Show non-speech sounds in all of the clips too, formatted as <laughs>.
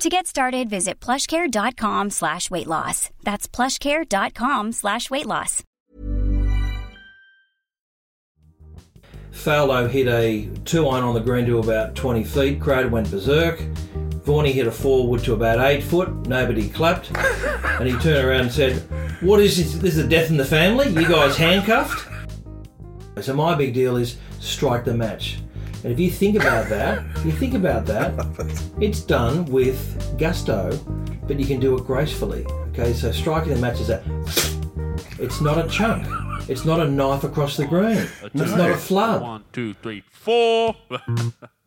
To get started, visit plushcare.com slash weight loss. That's plushcare.com slash weight loss. Faldo hit a two iron on the green to about 20 feet. Crater went berserk. Vaughany hit a forward to about eight foot. Nobody clapped. and he turned around and said, What is this? This is a death in the family? You guys handcuffed? So my big deal is strike the match. And if you think about that, if you think about that, it's done with gusto, but you can do it gracefully. Okay, so striking the match is that it's not a chunk. It's not a knife across the green. It's not a flood. One, two, three, four. <laughs>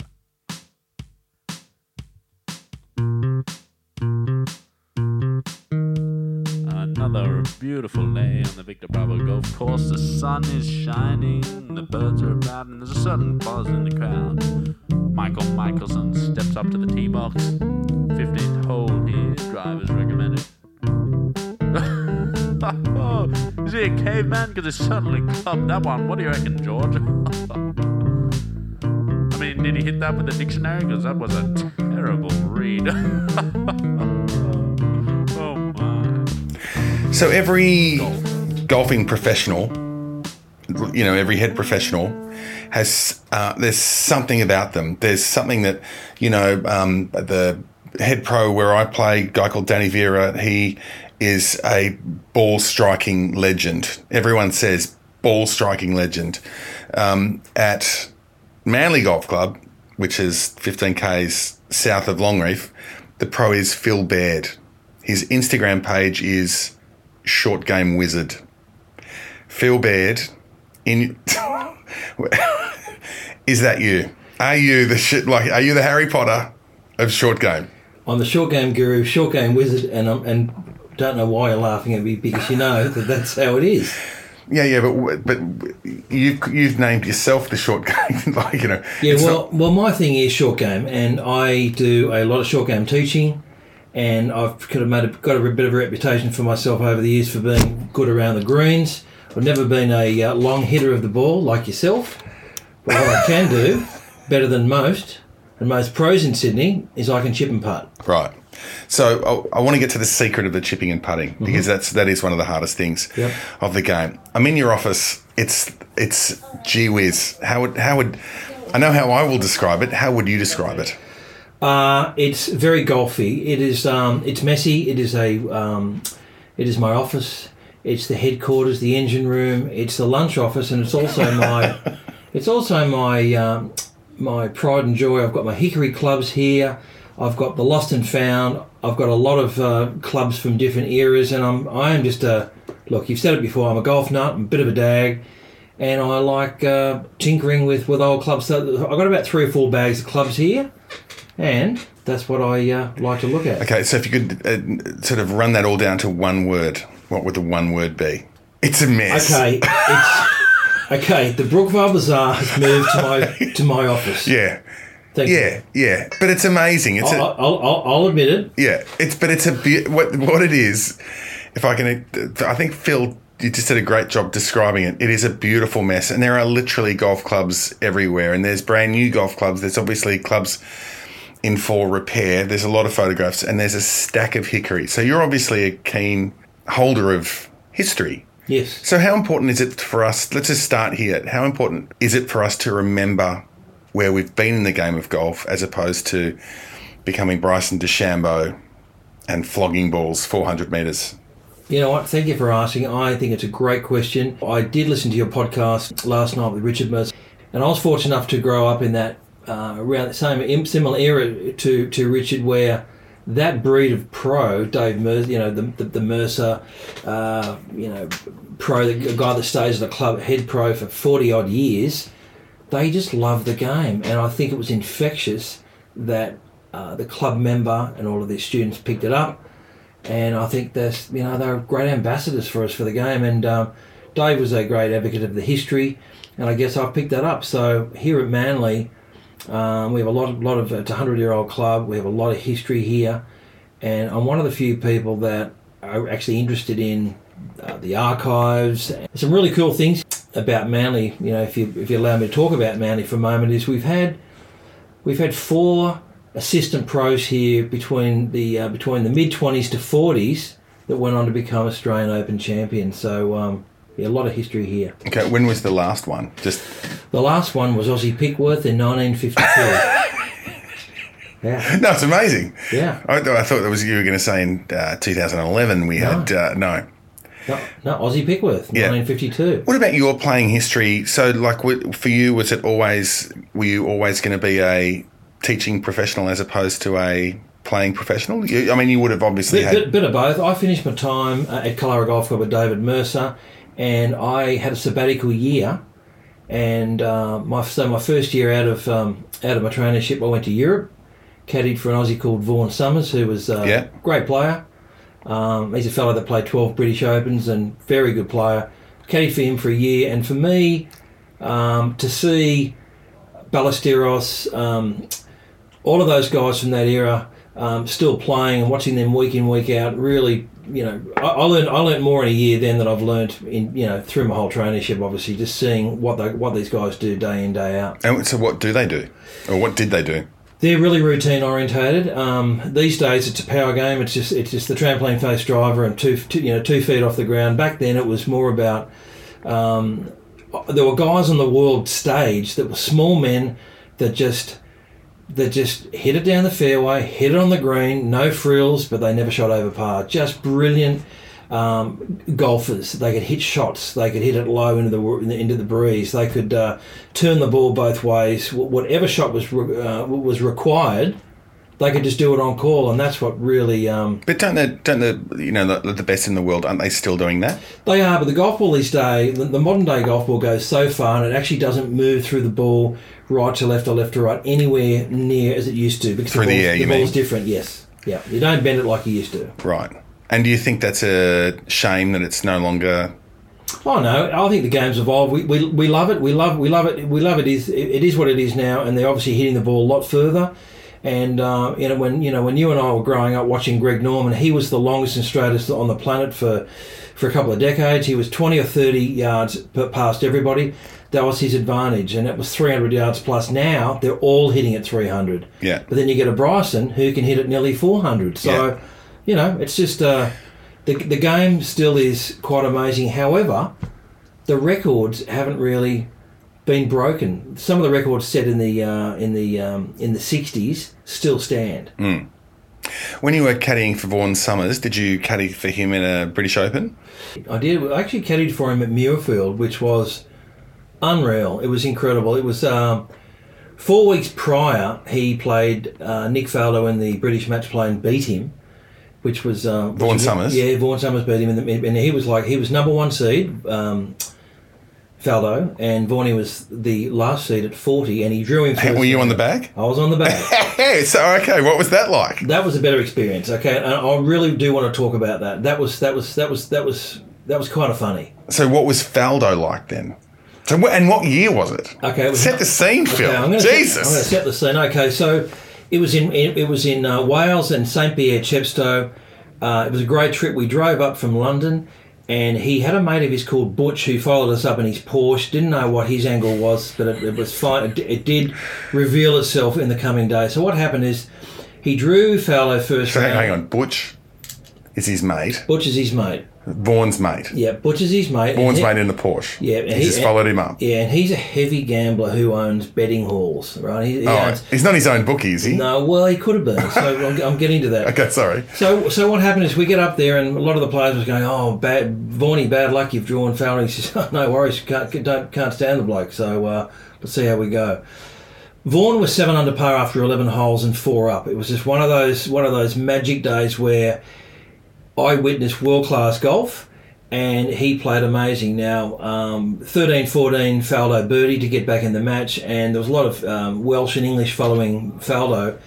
Another beautiful day on the Victor Bravo golf course. The sun is shining, the birds are about, and there's a sudden buzz in the crowd. Michael Michelson steps up to the tee box. 15th hole here, drive is recommended. oh, <laughs> is he a caveman? Because he certainly clubbed that one. What do you reckon, George? <laughs> I mean, did he hit that with a dictionary? Because that was a terrible read. <laughs> So every golfing professional, you know, every head professional has uh, there's something about them. There's something that you know um, the head pro where I play, guy called Danny Vera. He is a ball striking legend. Everyone says ball striking legend. Um, at Manly Golf Club, which is 15 k's south of Longreef, the pro is Phil Baird. His Instagram page is Short Game Wizard. Phil Baird, in <laughs> is that you? Are you the shit like? Are you the Harry Potter of short game? I'm the short game guru, short game wizard, and I'm, and don't know why you're laughing at me because you know that that's how it is. Yeah, yeah, but but you've you've named yourself the short <laughs> game, like you know. Yeah, well, not- well, my thing is short game, and I do a lot of short game teaching, and I've kind of made a, got a bit of a reputation for myself over the years for being good around the greens. I've never been a uh, long hitter of the ball like yourself, but what I can do better than most and most pros in Sydney is I can chip and putt. Right. So I, I want to get to the secret of the chipping and putting because that's that is one of the hardest things Yep. of the game. I'm in your office. It's it's gee whiz. How would how would I know how I will describe it? How would you describe it? Uh, it's very golfy. It is. Um, it's messy. It is a. Um, it is my office. It's the headquarters, the engine room. It's the lunch office, and it's also <laughs> my. it's also my um, my pride and joy. I've got my hickory clubs here. I've got the lost and found. I've got a lot of uh, clubs from different eras, and I'm I am just a look. You've said it before. I'm a golf nut. I'm a bit of a dag, and I like uh, tinkering with with old clubs. So I've got about three or four bags of clubs here and that's what I uh, like to look at. Okay, so if you could uh, sort of run that all down to one word, what would the one word be? It's a mess. Okay, it's <laughs> okay. The Brookvale Bazaar has moved to my to my office. Yeah. Thank Yeah, yeah, but it's amazing. It's you. a, I'll, I'll, I'll, I'll admit it. Yeah, it's but it's a what what it is. If I can, I think Phil, you just did a great job describing it. It is a beautiful mess, and there are literally golf clubs everywhere, and there's brand new golf clubs. There's obviously clubs in for repair. There's a lot of photographs, and there's a stack of hickory. So you're obviously a keen holder of history. Yes. So how important is it for us? Let's just start here. How important is it for us to remember where we've been in the game of golf, as opposed to becoming Bryson DeChambeau and flogging balls 400 metres? You know what? Thank you for asking. I think it's a great question. I did listen to your podcast last night with Richard Mercer, and I was fortunate enough to grow up in that uh, around the same similar era to to Richard, where that breed of pro, Dave Mercer, you know, the, the, the Mercer, uh, you know, pro, the guy that stays at the club, head pro for 40 odd years, they just love the game. And I think it was infectious that uh, the club member and all of their students picked it up. And I think that's, you know, they're great ambassadors for us for the game. And um, Dave was a great advocate of the history. And I guess I've picked that up. So here at Manly, um, we have a lot, lot of it's a hundred year old club. We have a lot of history here, and I'm one of the few people that are actually interested in uh, the archives. Some really cool things about Manly. You know, if you if you allow me to talk about Manly for a moment, is we've had we've had four assistant pros here between the uh, between the mid twenties to forties that went on to become Australian Open champions. So. Um, yeah, a lot of history here. Okay, when was the last one? Just The last one was Ossie Pickworth in 1952. <laughs> yeah, no, it's amazing. yeah. I, I thought that was you were going to say in uh, 2011 we had uh, no. No, no, Ossie Pickworth, Yeah. 1952. What about your playing history? So, like, for you, was it always were you always going to be a teaching professional as opposed to a playing professional? You, I mean, you would have obviously Bit, had. bit, bit of both. I finished my time uh, at Killara Golf Club with David Mercer, and I had a sabbatical year. And uh, my so my first year out of um, out of my traineeship, I went to Europe, caddied for an Aussie called Vaughan Somers, who was a Yeah. great player. Um, he's a fellow that played 12 British Opens and very good player. Caddied for him for a year, and for me um, to see Ballesteros, um, all of those guys from that era um, still playing and watching them week in week out really you know I, I learned I learned more in a year then than I've learned in you know through my whole traineeship obviously just seeing what they, what these guys do day in day out. And so, what do they do, or what did they do? they're really routine orientated. Um, these days it's a power game. It's just it's just the trampoline face driver and two, two you know two feet off the ground. Back then it was more about um, there were guys on the world stage that were small men that just that just hit it down the fairway, hit it on the green, no frills, but they never shot over par. Just brilliant um, golfers. They could hit shots. They could hit it low into the into the breeze. They could uh, turn the ball both ways. Whatever shot was re- uh, was required, they could just do it on call, and that's what really um, But don't the don't the you know the, the best in the world aren't they still doing that? They are, but the golf ball these days, the, the modern day golf ball goes so far and it actually doesn't move through the ball right to left or left to right anywhere near as it used to because Through the ball's, air, you ball's mean? different. Yes, yeah, you don't bend it like you used to. Right. And do you think that's a shame that it's no longer? Oh no, I think the game's evolved. We, we, we love it. We love we love it. We love it. Is it is what it is now, and they're obviously hitting the ball a lot further. And uh, you know when you know when you and I were growing up watching Greg Norman, he was the longest and straightest on the planet for for a couple of decades. He was twenty or thirty yards past everybody. That was his advantage, and it was three hundred yards plus. Now they're all hitting at three hundred. Yeah. But then you get a Bryson who can hit at nearly four hundred. So, Yeah. you know, it's just uh, the the game still is quite amazing. However, the records haven't really been broken. Some of the records set in the uh, in the um, in the '60s still stand. When you were caddying for Vaughan Somers, did you caddy for him in a British Open? I did. I actually caddied for him at Muirfield, which was unreal. It was incredible. It was um, four weeks prior. He played uh, Nick Faldo in the British match play and beat him, which was uh, Vaughan was- Somers? Yeah, Vaughan Somers beat him, in the, and he was like he was number one seed. Um, Faldo and Vaughnie was the last seed at 40 and he drew him Hey, were you on the back? I was on the back. <laughs> Hey, so okay, what was that like? that was a better experience. Okay, and I really do want to talk about that. That was that was that was that was that was kind of funny. So what was Faldo like then? So wh- and what year was it? Okay, it was set the scene, Phil. Okay, I'm gonna Jesus. Set, I'm going to set the scene. Okay, so it was in it, it was in uh, Wales and Saint Pierre Chepstow. Uh, it was a great trip. We drove up from London, and he had a mate of his called Butch who followed us up in his Porsche. Didn't know what his angle was, but it, it was fine. It, it did reveal itself in the coming days. So what happened is he drew Faldo first So round. hang on, Butch. Is his mate. Butch is his mate. Vaughan's mate. Yeah, Butch is his mate. Vaughan's and he- mate in the Porsche. Yeah, and he, just followed him up. Yeah, and he's a heavy gambler who owns betting halls, right? He, he Oh, owns, he's not his own bookie, is he? no, well, he could have been. So I'm, I'm getting to that. <laughs> Okay, sorry. So, so what happened is we get up there, and a lot of the players was going, "Oh, bad, Vaughany, bad luck. You've drawn foul." And he says, <laughs> oh, "No worries, can't don't, can't stand the bloke." So uh, let's see how we go. Vaughan was seven under par after eleven holes and four up. It was just one of those one of those magic days where I witnessed world class golf, and he played amazing. Now, um, 13 14 Faldo birdie to get back in the match, and there was a lot of um, Welsh and English following Faldo.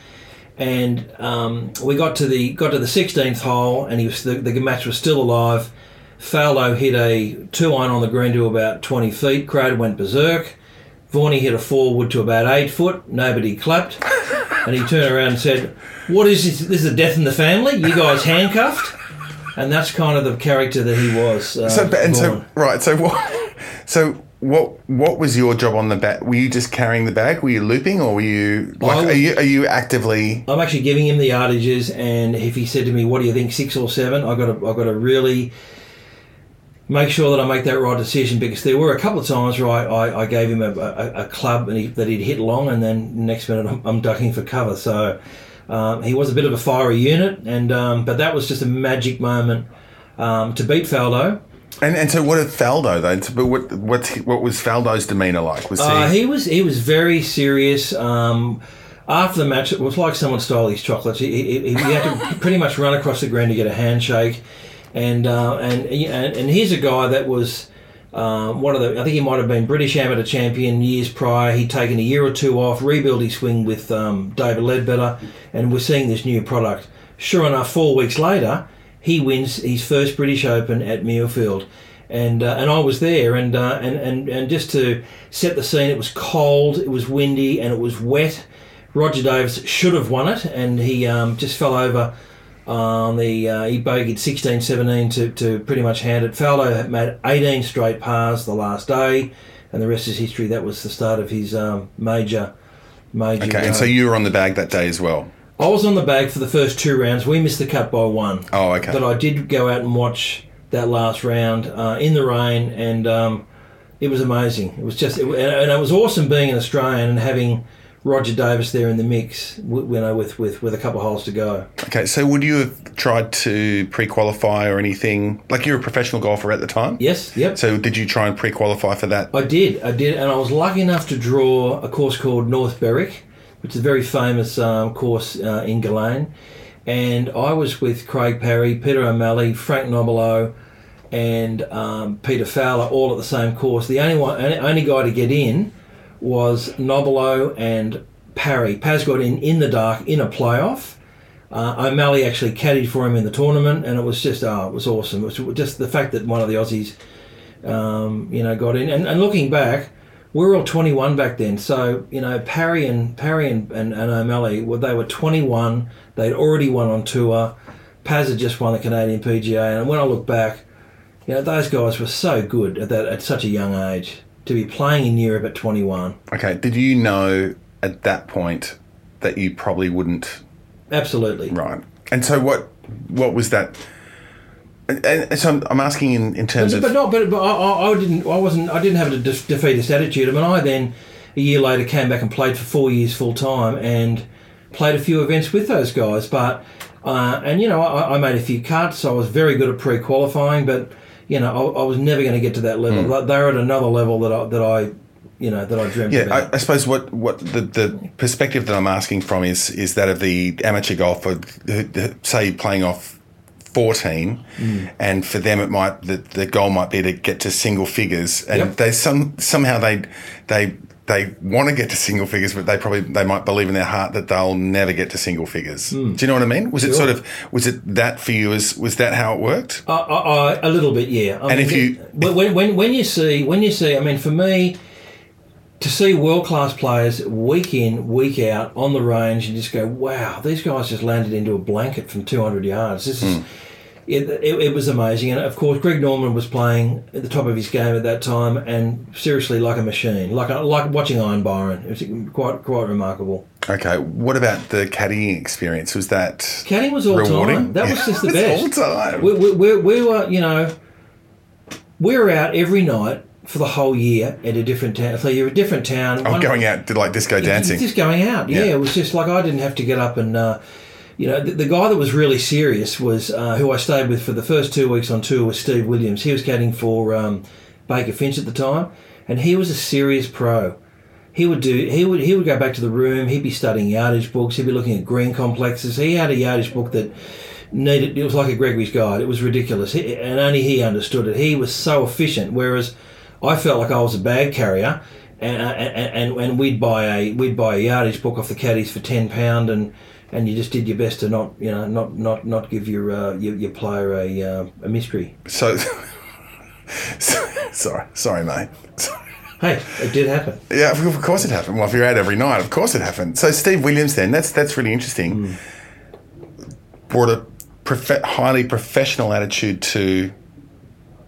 And um, we got to the got to the 16th hole, and he was the, the match was still alive. Faldo hit a two iron on the green to about 20 feet. Crater went berserk. Vaughany hit a forward to about eight foot. Nobody clapped. And he turned around and said, What is this? This is a death in the family? You guys handcuffed? And that's kind of the character that he was. Uh, So, and so, right. So what? So what? What was your job on the bag? Were you just carrying the bag? Were you looping, or were you like? I are you are you actively? I'm actually giving him the yardages, and if he said to me, "What do you think, six or seven? I got to, I got to really make sure that I make that right decision because there were a couple of times where I, I, I gave him a, a, a club and he, that he'd hit long, and then next minute I'm, I'm ducking for cover. So um, he was a bit of a fiery unit, and um, but that was just a magic moment um, to beat Faldo. And and so what did Faldo though? But what what what was Faldo's demeanor like? Was he? Uh, he was he was very serious. Um, after the match, it was like someone stole his chocolates. He, he, he had to <laughs> pretty much run across the ground to get a handshake, and uh, and, and and here's a guy that was. Um, one of the, I think he might have been British amateur champion years prior. He'd taken a year or two off, rebuilt his swing with um, David Leadbetter, and we're seeing this new product. Sure enough, four weeks later, he wins his first British Open at Muirfield, and uh, and I was there, and, uh, and and and just to set the scene, it was cold, it was windy, and it was wet. Roger Davis should have won it, and he um, just fell over on the uh, he bogeyed 16, 17 to, to pretty much hand it. Faldo had made 18 straight pars the last day, and the rest is history. That was the start of his um, major major. okay, and uh, so you were on the bag that day as well. I was on the bag for the first two rounds. We missed the cut by one. Oh, okay. But I did go out and watch that last round uh, in the rain, and um, it was amazing. It was just, it, and it was awesome being an Australian and having Roger Davis there in the mix, you know, with, with, with a couple of holes to go. Okay, so would you have tried to pre-qualify or anything? Like you're a professional golfer at the time. Yes, yep. So did you try and pre-qualify for that? I did, I did, and I was lucky enough to draw a course called North Berwick, which is a very famous um, course uh, in Gullane. And I was with Craig Parry, Peter O'Malley, Frank Nobilo, and um, Peter Fowler all at the same course. The only one, only guy to get in was Nobilo and Parry. Paz got in in the dark in a playoff. Uh, O'Malley actually caddied for him in the tournament, and it was just oh, it was awesome. It was just the fact that one of the Aussies um, you know, got in. And, and looking back, we were all 21 back then. So, you know, Parry and Parry and, and, and O'Malley, well, they were 21. They'd already won on tour. Paz had just won the Canadian PGA. And when I look back, you know, those guys were so good at that at such a young age to be playing in Europe at 21. Okay, did you know at that point that you probably wouldn't? Absolutely. Right. And so what? What was that? And, and so I'm, asking in, in terms But, of but not, but, but I, I I didn't, I wasn't, I didn't have a def- defeatist attitude. I mean, I then a year later came back and played for four years full time and played a few events with those guys. But uh, and you know, I, I made a few cuts. I was very good at pre-qualifying, but you know, I, I was never going to get to that level. Hmm. They're at another level that I, that I, you know, that I dreamt Yeah, about. I, I suppose what, what the, the perspective that I'm asking from is is that of the amateur golfer, say playing off 14, and for them it might the, the goal might be to get to single figures, and Yep. they some somehow they they they want to get to single figures, but they probably they might believe in their heart that they'll never get to single figures. Hmm. Do you know what I mean? Was it sort of was it that for you? Was was that how it worked? Uh, uh, uh, a little bit, yeah. I And if you- when, when- when when you see when you see, I mean, for me, to see world class players week in week out on the range and just go, wow, these guys just landed into a blanket from two hundred yards. This is. Hmm. It, it, it was amazing, and of course, Greg Norman was playing at the top of his game at that time, and seriously like a machine, like a, like watching Iron Byron. It was quite quite remarkable. Okay. What about the caddying experience? Was that Caddying was all rewarding? time. That was just the <laughs> best. All time. We, we, we, we were, you know, we were out every night for the whole year at a different town. So you're a different town. oh, going out to like disco dancing. Just going out. Yeah, Yeah. it was just like I didn't have to get up and. Uh, you know, the, the guy that was really serious was uh, who I stayed with for the first two weeks on tour was Steve Williams. He was caddying for um, Baker Finch at the time, and he was a serious pro. He would do. He would. He would go back to the room. He'd be studying yardage books. He'd be looking at green complexes. He had a yardage book that needed. It was like a Gregory's guide. It was ridiculous, he, and only he understood it. He was so efficient. Whereas I felt like I was a bag carrier, and and, and, and we'd buy a we'd buy a yardage book off the caddies for ten pound, and and you just did your best to not you know not not not give your uh, your, your player a uh, a mystery. So, <laughs> sorry, sorry, mate. Hey, it did happen. Yeah, of course it happened. Well, if you're out every night, of course it happened. So Steve Williams, then that's that's really interesting. Hmm. Brought a prof- highly professional attitude to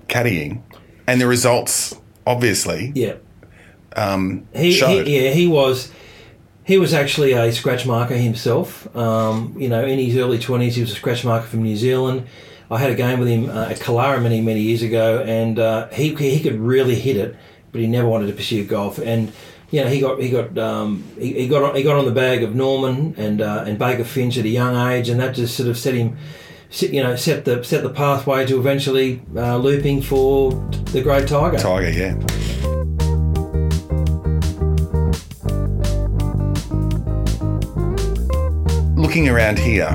caddying, and the results obviously. Yeah. Um, he, showed. he, yeah, he was. He was actually a scratch marker himself. Um, you know, in his early twenties, he was a scratch marker from New Zealand. I had a game with him uh, at Killara many, many years ago, and uh, he he could really hit it, but he never wanted to pursue golf. And you know, he got he got um, he, he got on, he got on the bag of Norman and uh, and Baker Finch at a young age, and that just sort of set him. You know, set the set the pathway to eventually uh, looping for the Great Tiger. Tiger, yeah. Looking around here,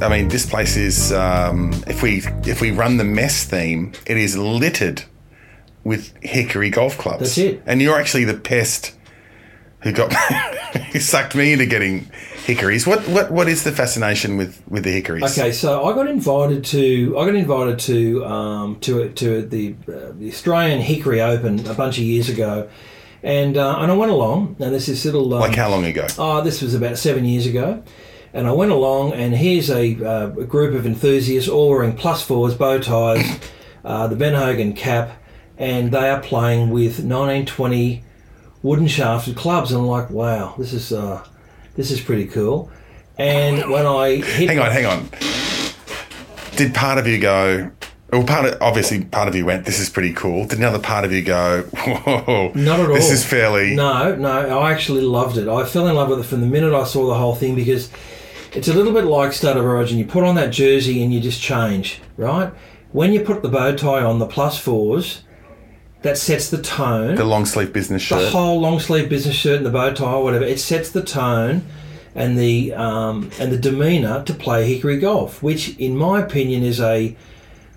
I mean, this place is. Um, if we if we run the mess theme, it is littered with hickory golf clubs. That's it. And you're actually the pest who got <laughs> who sucked me into getting hickories. What what what is the fascination with with the hickories? Okay, so I got invited to I got invited to um, to to the, uh, the Australian Hickory Open a bunch of years ago, and uh, and I went along. And this is little um, Like how long ago? Oh, this was about seven years ago. And I went along, and here's a, uh, a group of enthusiasts all wearing plus fours, bow ties, <coughs> uh, the Ben Hogan cap, and they are playing with 1920 wooden shafted clubs. And I'm like, wow, this is uh, this is pretty cool. And when I hit, Hang on, hang on. Did part of you go? Well, part of obviously part of you went. This is pretty cool. Did another part of you go? Whoa, Not at all. This is fairly. No, no, I actually loved it. I fell in love with it from the minute I saw the whole thing because it's a little bit like State of Origin. You put on that jersey and you just change, right? When you put the bow tie on the plus fours, that sets the tone. The long sleeve business shirt. the whole long sleeve business shirt and the bow tie, or whatever, it sets the tone and the um, and the demeanour to play hickory golf, which, in my opinion, is a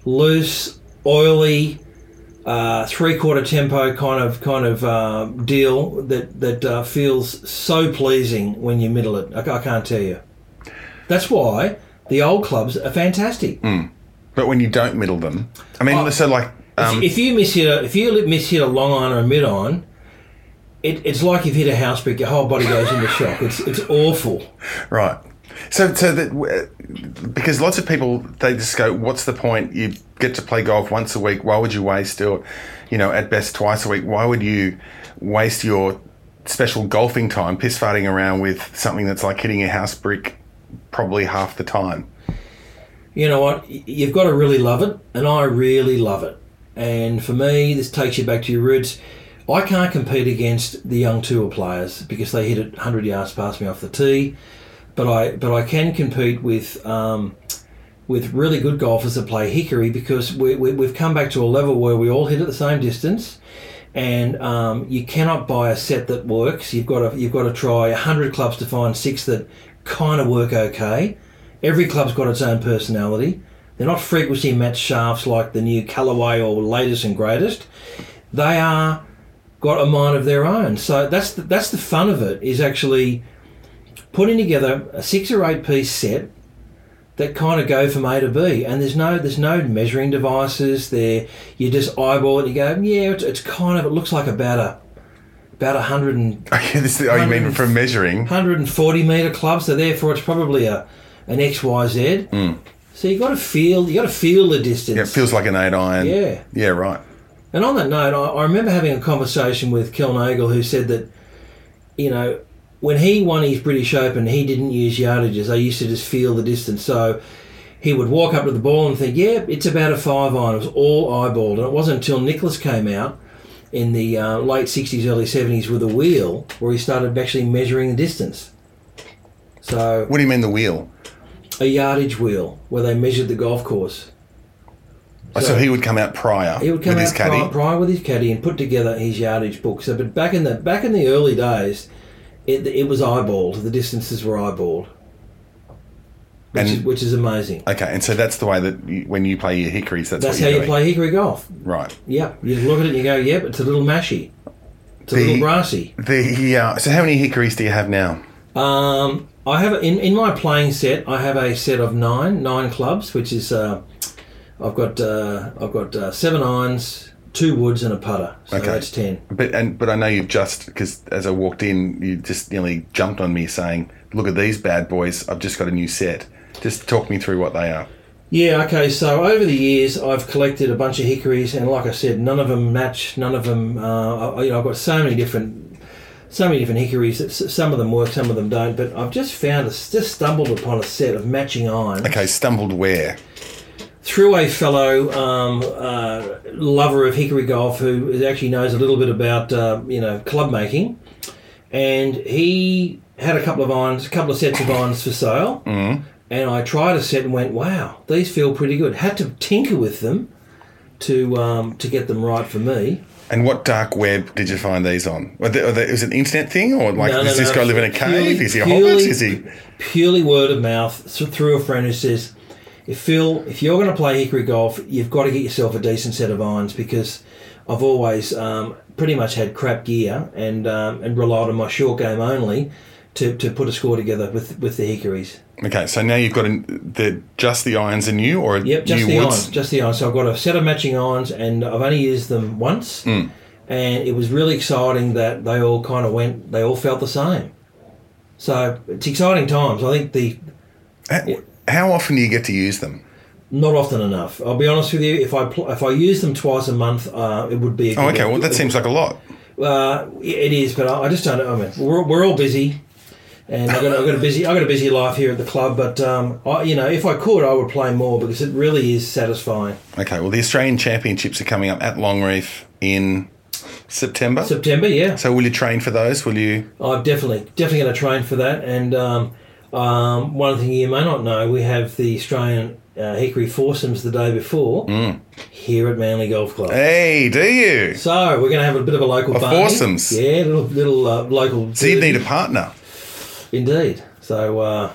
loose, oily, uh, three quarter tempo kind of kind of uh, deal that that uh, feels so pleasing when you middle it. I, I can't tell you. That's why the old clubs are fantastic. but when you don't middle them, I mean, Oh. so like. If- Um, if you miss hit a if you miss hit a long iron or a mid iron, it, it's like you've hit a house brick. Your whole body goes into shock. It's it's awful. Right. So, so that because lots of people they just go, "What's the point? You get to play golf once a week. Why would you waste or, you know, at best twice a week? Why would you waste your special golfing time piss farting around with something that's like hitting a house brick probably half the time?" You know what? You've got to really love it, and I really love it. And for me, this takes you back to your roots. I can't compete against the young tour players because they hit it 100 yards past me off the tee. But I but I can compete with um, with really good golfers that play hickory because we, we, we've come back to a level where we all hit at the same distance, and um, you cannot buy a set that works. You've got to you've got to try hundred clubs to find six that kind of work okay. Every club's got its own personality. They're not frequency matched shafts like the new Callaway or latest and greatest. They are got a mind of their own. So that's the, that's the fun of it is actually putting together a six or eight piece set that kind of go from A to B, and there's no there's no measuring devices. There, you just eyeball it. You go, yeah, it's, it's kind of it looks like a about a hundred and <laughs> oh, Okay, this is, oh, you mean from measuring? 140 meter club, so therefore it's probably a an X Y Z. Mm. So you got to feel you got to feel the distance. Yeah, it feels like an eight iron. Yeah. Yeah, right. And on that note, I, I remember having a conversation with Kel Nagle who said that, you know, when he won his British Open, he didn't use yardages. I used to just feel the distance. So he would walk up to the ball and think, "Yeah, it's about a five iron." It was all eyeballed, and it wasn't until Nicklaus came out in the uh, late '60s, early '70s with a wheel where he started actually measuring the distance. So What do you mean the wheel? a yardage wheel where they measured the golf course. Oh, so he would come out prior He would come with out his caddy. prior, prior with his caddy and put together his yardage book. So, but back in the back in the early days, it, it was eyeballed. The distances were eyeballed, which, And- is, which is amazing. Okay, and so that's the way that you, when you play your hickories, that's, That's how you're you doing. play hickory golf. Right. Yep, you look at it and you go, "Yep, it's a little mashy, it's a The- little grassy." The uh, so how many hickories do you have now? Um, I have in in my playing set. I have a set of nine nine clubs, which is uh, I've got uh, I've got uh, seven irons, two woods, and a putter. So Okay. that's ten. But and but I know you've just because as I walked in, you just nearly jumped on me saying, "Look at these bad boys! I've just got a new set." Just talk me through what they are. Yeah, okay. So over the years, I've collected a bunch of hickories, and like I said, none of them match. None of them. Uh, I, you know, I've got so many different, so many different hickories. That s- some of them work, some of them don't. But I've just found, a, just stumbled upon a set of matching irons Okay, stumbled where? through a fellow um, uh, lover of hickory golf who actually knows a little bit about, uh, you know, club making, and he had a couple of irons, a couple of sets of irons for sale. Mm. And I tried a set and went, wow, these feel pretty good. Had to tinker with them to um, to get them right for me. And what dark web did you find these on? Are they, are they, is it an internet thing, or like No, no, does this no, guy live in a cave? purely- is he a purely- hobbit? Is he? Purely word of mouth through a friend who says, if Phil, if you're going to play hickory golf, you've got to get yourself a decent set of irons because I've always um, pretty much had crap gear and um, and relied on my short game only to, to put a score together with with the hickories. Okay, so now you've got an, the just the irons are new, or Yep, just the irons, just the irons. So I've got a set of matching irons, and I've only used them once, Hmm. and it was really exciting that they all kind of went, they all felt the same. So it's exciting times. I think the How, how often do you get to use them? not often enough. I'll be honest with you. If I pl- if I use them twice a month, uh, it would be. A Oh, okay. Well, that seems like a lot. Uh, it is, but I I just don't. know. I mean, we're, we're all busy, and I've got, I've got a busy I've got a busy life here at the club. But um, I, you know, if I could, I would play more because it really is satisfying. Okay. Well, the Australian Championships are coming up at Longreef in September. September, yeah. so will you train for those? Will you? I'm definitely definitely going to train for that. And um, um, one thing you may not know, we have the Australian uh, Hickory foursomes the day before Mm. here at Manly Golf Club. Hey, do you? So we're going to have a bit of a local A foursomes? Yeah, little little uh, local. So you need a partner. Indeed. So uh,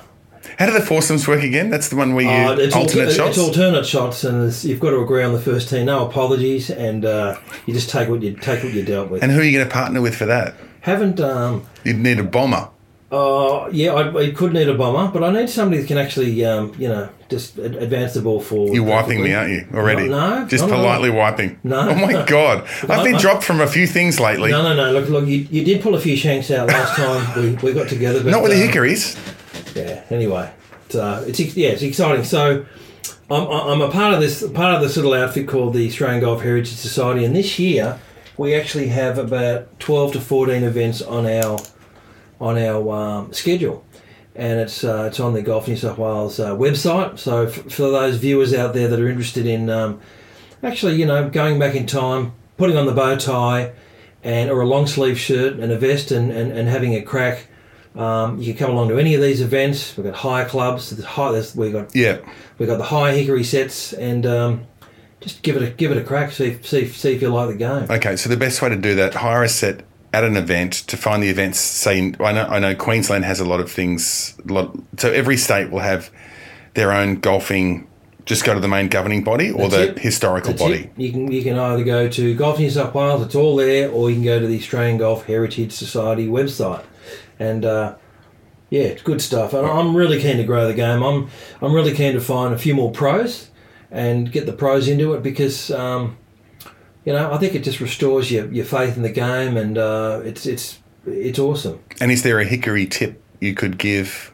How do the foursomes work again? That's the one where you uh, alternate alter- shots. It's alternate shots, and you've got to agree on the first tee. No apologies, and uh, you just take what you take what you dealt with. and who are you going to partner with for that? Haven't. Um, You'd need a bomber. Uh, yeah, I, I could need a bomber, but I need somebody that can actually, um, you know, just ad- advance the ball forward. You're wiping me, aren't you? Already? No, Just not at politely wiping. No. Oh my <laughs> god, I've been dropped from a few things lately. No, no, no. Look, look. You, you did pull a few shanks out last <laughs> time we, we got together, but Not with the um, hickories. Yeah. Anyway, it's, uh, it's yeah, it's exciting. So, I'm, I'm a part of this part of this little outfit called the Australian Golf Heritage Society, and this year we actually have about twelve to fourteen events on our on our um, schedule, and it's uh, it's on the Golf New South Wales uh, website. So f- for those viewers out there that are interested in um, actually, you know, going back in time, putting on the bow tie, and or a long sleeve shirt and a vest, and, and, and having a crack. Um, you can come along to any of these events. We've got high clubs. The high, we've got Yeah. we've got the high hickory sets, and um, just give it a give it a crack. See if- see if- see if you like the game. Okay, so the best way to do that, hire a set at an event to find the events. Say, I know, I know Queensland has a lot of things. Lot, so every state will have their own golfing. Just go to the main governing body or That's the it. historical That's body. it. You can you can either go to Golf New South Wales, it's all there, or you can go to the Australian Golf Heritage Society website, and uh, yeah, it's good stuff. And I'm really keen to grow the game. I'm I'm really keen to find a few more pros and get the pros into it because um, you know I think it just restores your, your faith in the game, and uh, it's it's it's awesome. And is there a hickory tip you could give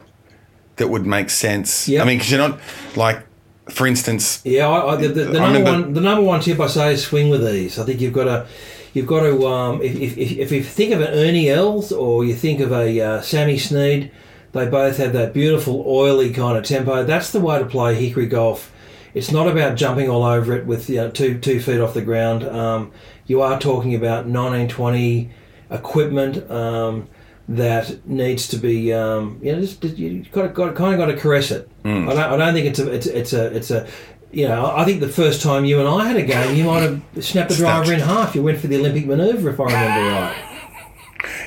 that would make sense? Yep. I mean, because you're not like for instance, Yeah, I, I, the, the, the I number remember- one the number one tip I say is swing with these. I think you've got to you've got to um, if, if, if, if you think of an Ernie Els or you think of a uh, Sammy Snead, they both have that beautiful oily kind of tempo. That's the way to play hickory golf. It's not about jumping all over it with you know, two two feet off the ground. Um, you are talking about 1920 equipment. Um, that needs to be, um, you know, just you got got kind of got to caress it. I don't, I don't think it's a, it's, it's a, it's a, you know, I think the first time you and I had a game, you might have snapped the driver in half. You went for the Olympic manoeuvre, if I remember right.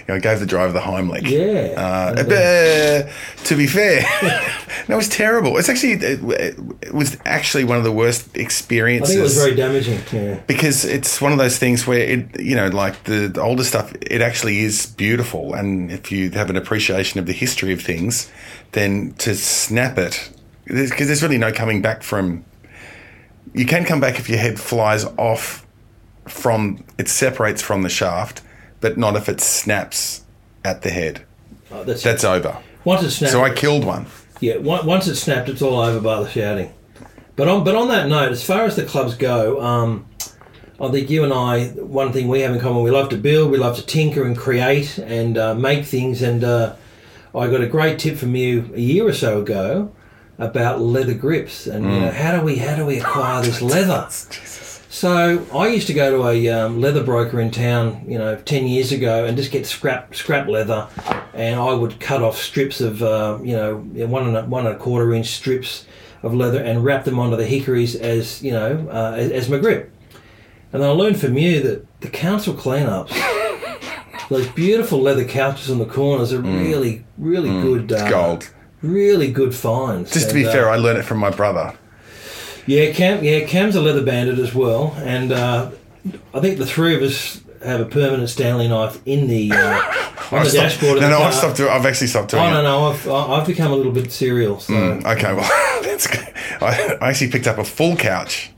You know, gave the driver the Heimlich. Yeah. Uh, but, uh, to be fair, <laughs> no, it was terrible. It's actually it, it was actually one of the worst experiences. I think it was very damaging. Yeah. because it's one of those things where it, you know, like the, the older stuff, it actually is beautiful, and if you have an appreciation of the history of things, then to snap it, because there's really no coming back from. You can come back if your head flies off from it separates from the shaft, but not if it snaps at the head. Oh, that's, That's over. once it snapped. So I killed one. Yeah, once it snapped, it's all over by the shouting. But on but on that note, as far as the clubs go, um, I think you and I, one thing we have in common, we love to build, we love to tinker and create and uh, make things. And uh, I got a great tip from you a year or so ago about leather grips and you know how do we how do we acquire this leather. <laughs> So I used to go to a um, leather broker in town, you know, ten years ago, and just get scrap scrap leather, and I would cut off strips of, uh, you know, one and a, one and a quarter inch strips of leather and wrap them onto the hickories as you know uh, as, as my grip. And then I learned from you that the council cleanups, <laughs> those beautiful leather couches on the corners, are really really good. Uh, Gold. Really good finds. Just to be uh, fair, I learned it from my brother. Yeah, Cam. Yeah, Cam's a leather bandit as well, and uh, I think the three of us have a permanent Stanley knife in the uh, <laughs> on the stopped- dashboard. of No, the no, car. I've stopped doing. I've actually stopped doing Oh it. no, no, I've I've become a little bit serial. So Okay, <laughs> well, that's good. I, I actually picked up a full couch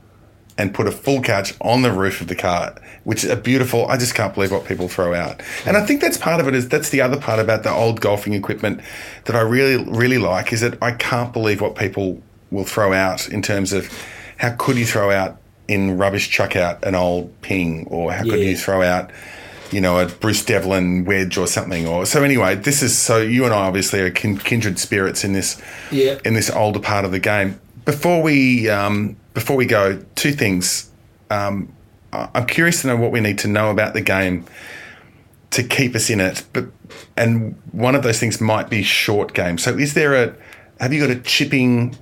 and put a full couch on the roof of the car, which is a beautiful. I just can't believe what people throw out, and I think that's part of it. Is that's the other part about the old golfing equipment that I really, really like is that I can't believe what people will throw out in terms of how could you throw out in rubbish chuck out an old ping or how could Yeah. you throw out you know, a Bruce Devlin wedge or something. Or so anyway, this is so you and I obviously are kin- kindred spirits in this Yeah. in this older part of the game. Before we um, before we go, two things. Um, I'm curious to know what we need to know about the game to keep us in it. But and one of those things might be short game. So is there a have you got a chipping,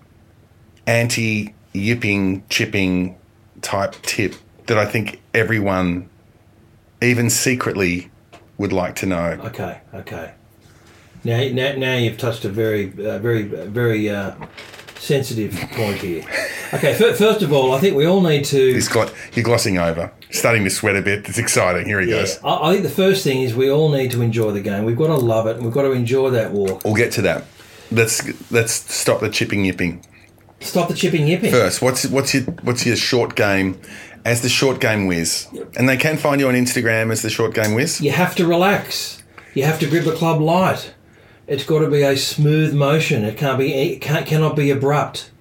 anti yipping chipping type tip that I think everyone, even secretly, would like to know? okay, okay. Now, now, now you've touched a very, uh, very, very uh, sensitive point here. Okay, fir- first of all, I think we all need to. He's glo- you're glossing over. Starting to sweat a bit. It's exciting. Here he Yeah, goes. I, I think the first thing is we all need to enjoy the game. We've got to love it, and we've got to enjoy that walk. We'll get to that. Let's let's stop the chipping yipping Stop the chipping yipping. first. What's what's your what's your short game as the short game whiz? And they can find you on Instagram as the short game whiz. You have to relax. You have to grip the club light. It's got to be a smooth motion. It can't be. It can't, cannot be abrupt.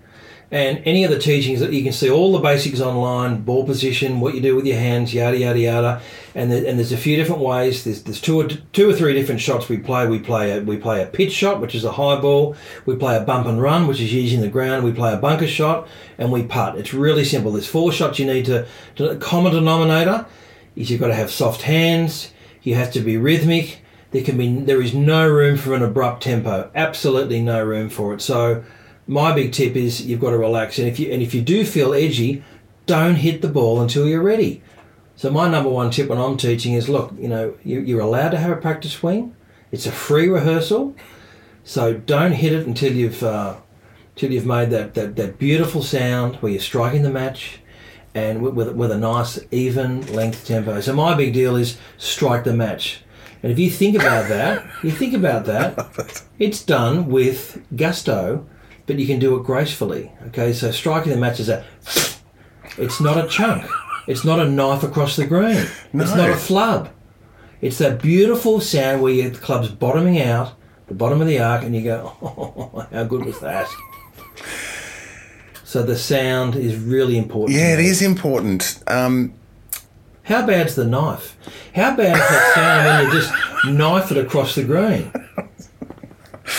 And any of the teachings that you can see, all the basics online, ball position, what you do with your hands, yada yada yada. And and there's a few different ways. There's there's two or two or three different shots we play. We play a we play a pitch shot, which is a high ball. We play a bump and run, which is using the ground. We play a bunker shot, and we putt. It's really simple. There's four shots you need to. to common denominator is you've got to have soft hands. You have to be rhythmic. There can be there is no room for an abrupt tempo. Absolutely no room for it. So my big tip is you've got to relax. And if you and if you do feel edgy, don't hit the ball until you're ready. So my number one tip when I'm teaching is look, you know, you, you're allowed to have a practice swing. It's a free rehearsal. So don't hit it until you've uh, till you've made that, that, that beautiful sound where you're striking the match and with, with, with a nice even length tempo. So my big deal is strike the match. And if you think about that, you think about that, <laughs> it's done with gusto, but you can do it gracefully. Okay, so striking the match is a, it's not a chunk. It's not a knife across the green. It's not a flub. It's that beautiful sound where your club's bottoming out, the bottom of the arc, and you go, <laughs> oh, how good was that? So the sound is really important. Yeah, it is important. Um, How bad's the knife? How bad is that sound when you just knife it across the green?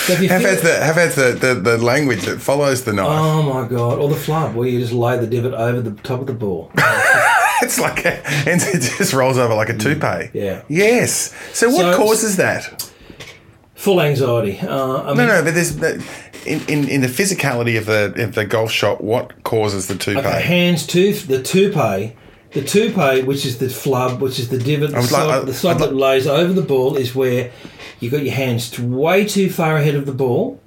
Have had the have had the, the, the language that follows the knife. Oh my god! Or the flub, where you just lay the divot over the top of the ball. <laughs> It's like a, and it just rolls over like a toupee. Yeah. Yes. So what So- causes that? Full anxiety. Uh, I mean, No, no, but there's in, in, in the physicality of the of the golf shot. What causes the toupee? Okay, hands to the toupee. The toupee, which is the flub, which is the divot, the would side, like- I- the side I'd that lays over the ball, is where you've got your hands way too far ahead of the ball,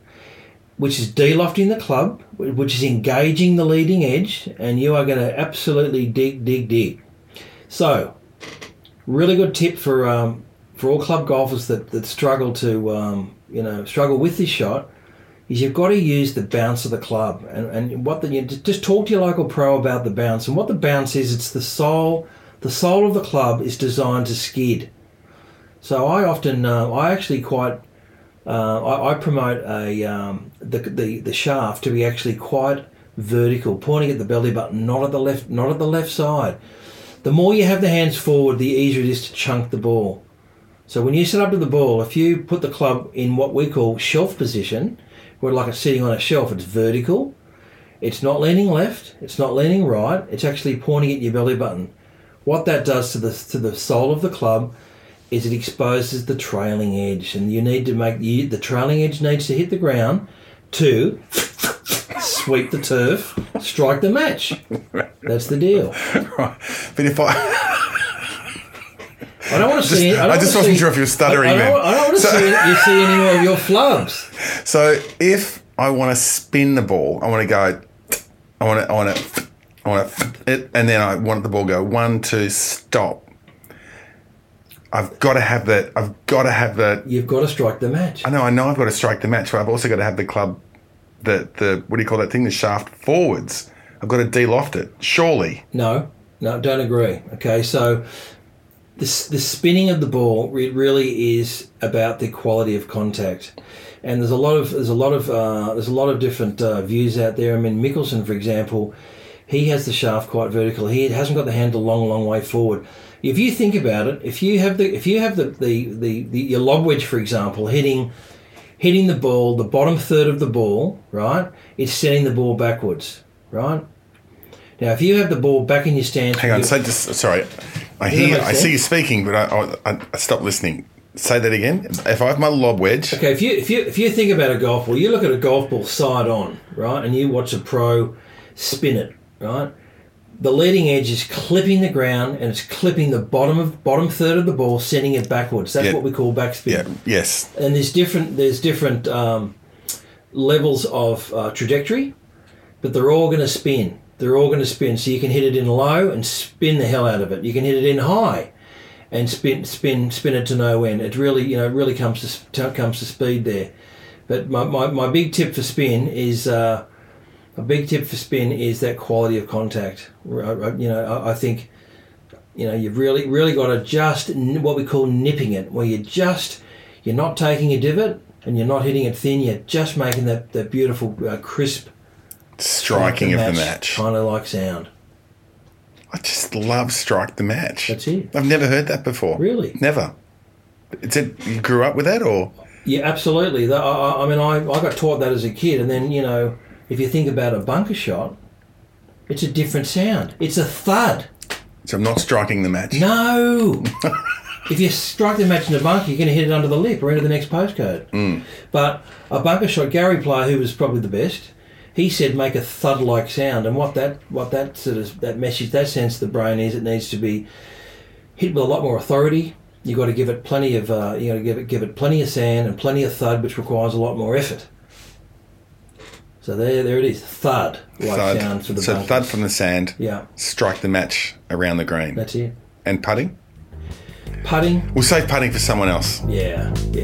which is de-lofting the club, which is engaging the leading edge, and you are going to absolutely dig, dig, dig. So, really good tip for um, for all club golfers that, that struggle to um, you know struggle with this shot is you've got to use the bounce of the club. And, and what the you just talk to your local pro about the bounce. And what the bounce is it's the sole the sole of the club is designed to skid. So I often uh, I actually quite uh, I, I promote a um, the, the the shaft to be actually quite vertical pointing at the belly button not at the left not at the left side. The more you have the hands forward the easier it is to chunk the ball. So when you set up to the ball, if you put the club in what we call shelf position, where like it's sitting on a shelf, it's vertical. It's not leaning left. It's not leaning right. It's actually pointing at your belly button. What that does to the to the sole of the club is it exposes the trailing edge, and you need to make you, the trailing edge needs to hit the ground to sweep the turf, strike the match. That's the deal. <laughs> Right. But if I I don't want to Just- see. I, I just wasn't see- sure if you were stuttering I, I don't, I don't want to So- see you see any more of your flubs. So if I want to spin the ball, I want to go. I want to. I want to. I want to. It, and then I want the ball to go one, two, stop. I've got to have that. I've got to have that. You've got to strike the match. I know. I know. I've got to strike the match, but I've also got to have the club. The the what do you call that thing? The shaft forwards. I've got to de-loft it. Surely. No, no, don't agree. Okay, so the the spinning of the ball re- really is about the quality of contact, and there's a lot of there's a lot of uh, there's a lot of different uh, views out there. I mean, Mickelson, for example, he has the shaft quite vertical. He hasn't got the handle long, long way forward. If you think about it, if you have the if you have the the, the, the your lob wedge, for example, hitting hitting the ball, the bottom third of the ball, right, it's sending the ball backwards, right. Now, if you have the ball back in your stance, Hang on. So just sorry. I hear. I see you speaking, but I, I, I stopped listening. Say that again. If I have my lob wedge, Okay, if you if you if you think about a golf ball, you look at a golf ball side on, right, and you watch a pro spin it, right. The leading edge is clipping the ground and it's clipping the bottom of bottom third of the ball, sending it backwards. That's Yeah. what we call backspin. yeah, yes, And there's different there's different um, levels of uh, trajectory, but they're all going to spin. They're all going to spin. So you can hit it in low and spin the hell out of it. You can hit it in high and spin spin spin it to no end. It really you know it really comes to comes to speed there. But my, my, my big tip for spin is uh, a big tip for spin is that quality of contact. You know I, I think you know you've really really got to just what we call nipping it, where you just you're not taking a divot and you're not hitting it thin. You're just making that that beautiful uh, crisp striking of the match. kind of like sound. I just love strike the match. That's it. I've never heard that before. Really? Never. Is it you grew up with that or? Yeah, absolutely. I, I- I mean, I, I got taught that as a kid, and then you know, if you think about a bunker shot, it's a different sound. It's a thud. So I'm not striking the match. No. <laughs> if you strike the match in the bunker, you're going to hit it under the lip or into the next postcode. Mm. But a bunker shot, Gary Player, who was probably the best, he said make a thud-like sound, and what that what that sort of that message that sends to the brain is it needs to be hit with a lot more authority. You've got to give it plenty of uh, you got to give it give it plenty of sand and plenty of thud, which requires a lot more effort. So there there it is, thud like Thud. sound for the so bunkers. thud from the sand. Yeah, Strike the match around the green. that's it. and putting. Putting, We'll save putting for someone else. yeah, yeah.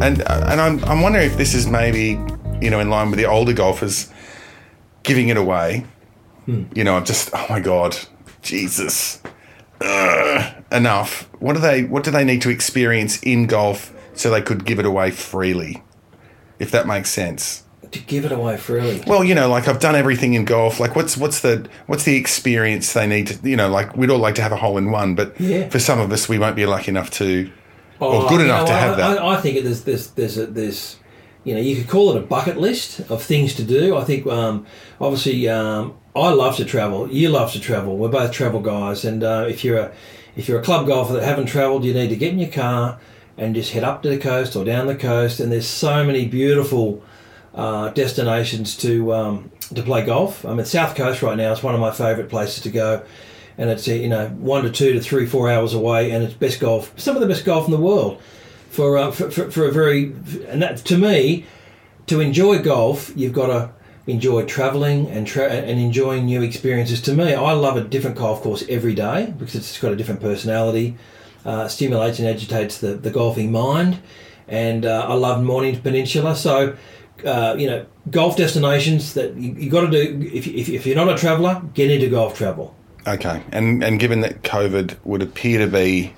And uh, and I'm I'm wondering if this is maybe you know in line with the older golfers giving it away. You know, I'm just oh my god, Jesus, Ugh, enough. What do they What do they need to experience in golf so they could give it away freely? If that makes sense. To give it away freely. Well, you know, like I've done everything in golf. Like, what's what's the what's the experience they need to? You know, like we'd all like to have a hole in one, but Yeah. for some of us, we won't be lucky enough to, Oh, or good enough know, to I- have that. I, I think there's there's there's a, there's you know you could call it a bucket list of things to do. I think um, obviously um, I love to travel. You love to travel. We're both travel guys, and uh, if you're a if you're a club golfer that haven't travelled, you need to get in your car and just head up to the coast or down the coast. And there's so many beautiful uh, destinations to um, to play golf. I mean, at South Coast right now is one of my favourite places to go, and it's uh, you know one to two to three four hours away, and it's best golf, some of the best golf in the world, for uh, for, for, for a very and that to me, to enjoy golf, you've got to enjoy travelling and tra- and enjoying new experiences. To me, I love a different golf course every day because it's got a different personality, uh, stimulates and agitates the, the golfing mind, and uh, I love Mornington Peninsula. So, uh, you know, golf destinations that you, you got to do. If, if, if you're not a traveller, get into golf travel. Okay, and and given that COVID would appear to be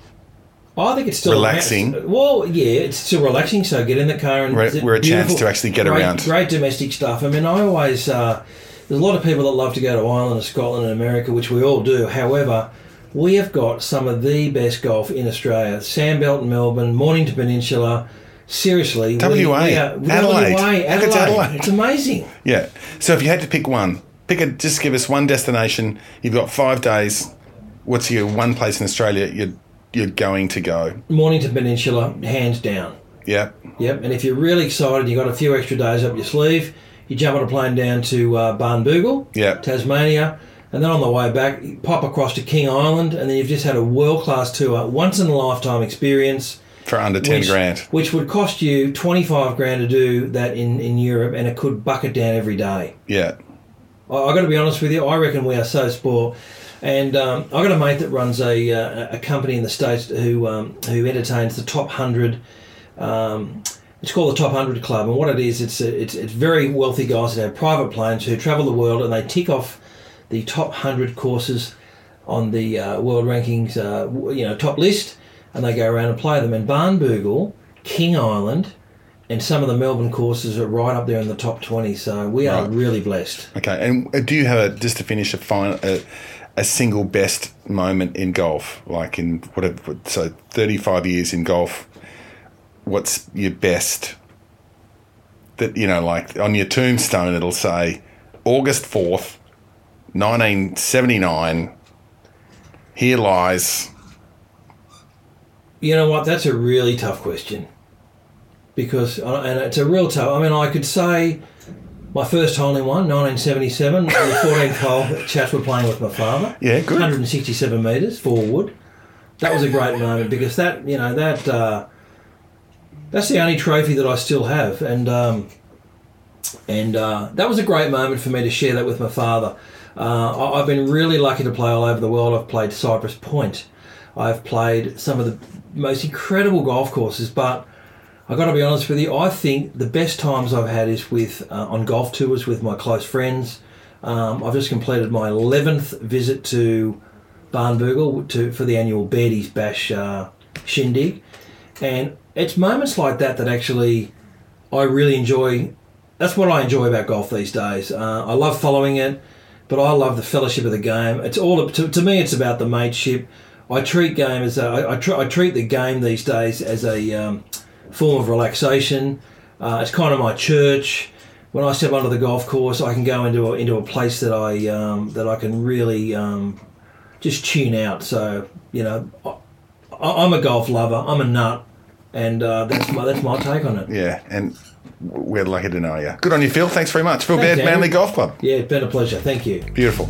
I think it's still Relaxing. Well, yeah, it's still relaxing. So get in the car and We're- we're a chance to actually get great, around. Great domestic stuff. I mean, I always uh, there's a lot of people that love to go to Ireland and Scotland and America, which we all do. However, we have got some of the best golf in Australia: Sandbelt, and Melbourne, Mornington Peninsula. Seriously, WA, we, we are, Adelaide. WA, Look at Adelaide. Adelaide. It's amazing. yeah. So if you had to pick one, pick a just give us one destination. You've got five days. What's your one place in Australia you're you're going to go? Mornington Peninsula, hands down. Yep. Yep, and if you're really excited, you've got a few extra days up your sleeve. You jump on a plane down to uh, Barnbougle, Yeah. Tasmania, and then on the way back, you pop across to King Island, and then you've just had a world class tour, once in a lifetime experience. For under ten which, grand. Which would cost you 25 grand to do that in, in Europe, and it could bucket down every day. Yeah. I, I got to be honest with you. I reckon we are so spoiled. And um, I got a mate that runs a, uh, a company in the states who um, who entertains the top hundred. Um, it's called the Top Hundred Club, and what it is, it's a, it's it's very wealthy guys that have private planes who travel the world, and they tick off the top hundred courses on the uh, world rankings, uh, you know, top list, and they go around and play them. And Barnbougle, King Island, and some of the Melbourne courses are right up there in the top twenty. So we are really blessed. Okay. And uh, do you have a just to finish a final a, a single best moment in golf? Like in whatever so thirty five years in golf. What's your best? That you know, like on your tombstone, it'll say August fourth, nineteen seventy nine. Here lies. You know what? That's a really tough question because, uh, and it's a real tough. I mean, I could say my first hole in one, 1977, on the 14th hole, <laughs> chats were playing with my father. Yeah, good. 167 metres forward. That was a great moment because that, you know, that uh, that's the only trophy that I still have, and um, and uh, that was a great moment for me to share that with my father. Uh, I- I've been really lucky to play all over the world. I've played Cypress Point. I've played some of the most incredible golf courses, but I got to be honest with you. I think the best times I've had is with uh, on golf tours with my close friends. Um, I've just completed my eleventh visit to Barnbougle to for the annual Beardy's Bash uh, shindig, and it's moments like that that actually I really enjoy that's what I enjoy about golf these days. Uh, I love following it, but I love the fellowship of the game. It's all to, to me. It's about the mateship. I treat game as a, I, I, tr- I treat the game these days as a um, form of relaxation. Uh, it's kind of my church. When I step onto the golf course, I can go into a, into a place that I um, that I can really um, just tune out. So you know, I, I'm a golf lover. I'm a nut, and uh, that's my that's my take on it. Yeah, and we're lucky to know you. Good on you, Phil. Thanks very much. Phil Thanks, Baird, Manly Golf Club. Yeah, it's been a pleasure. Thank you. Beautiful.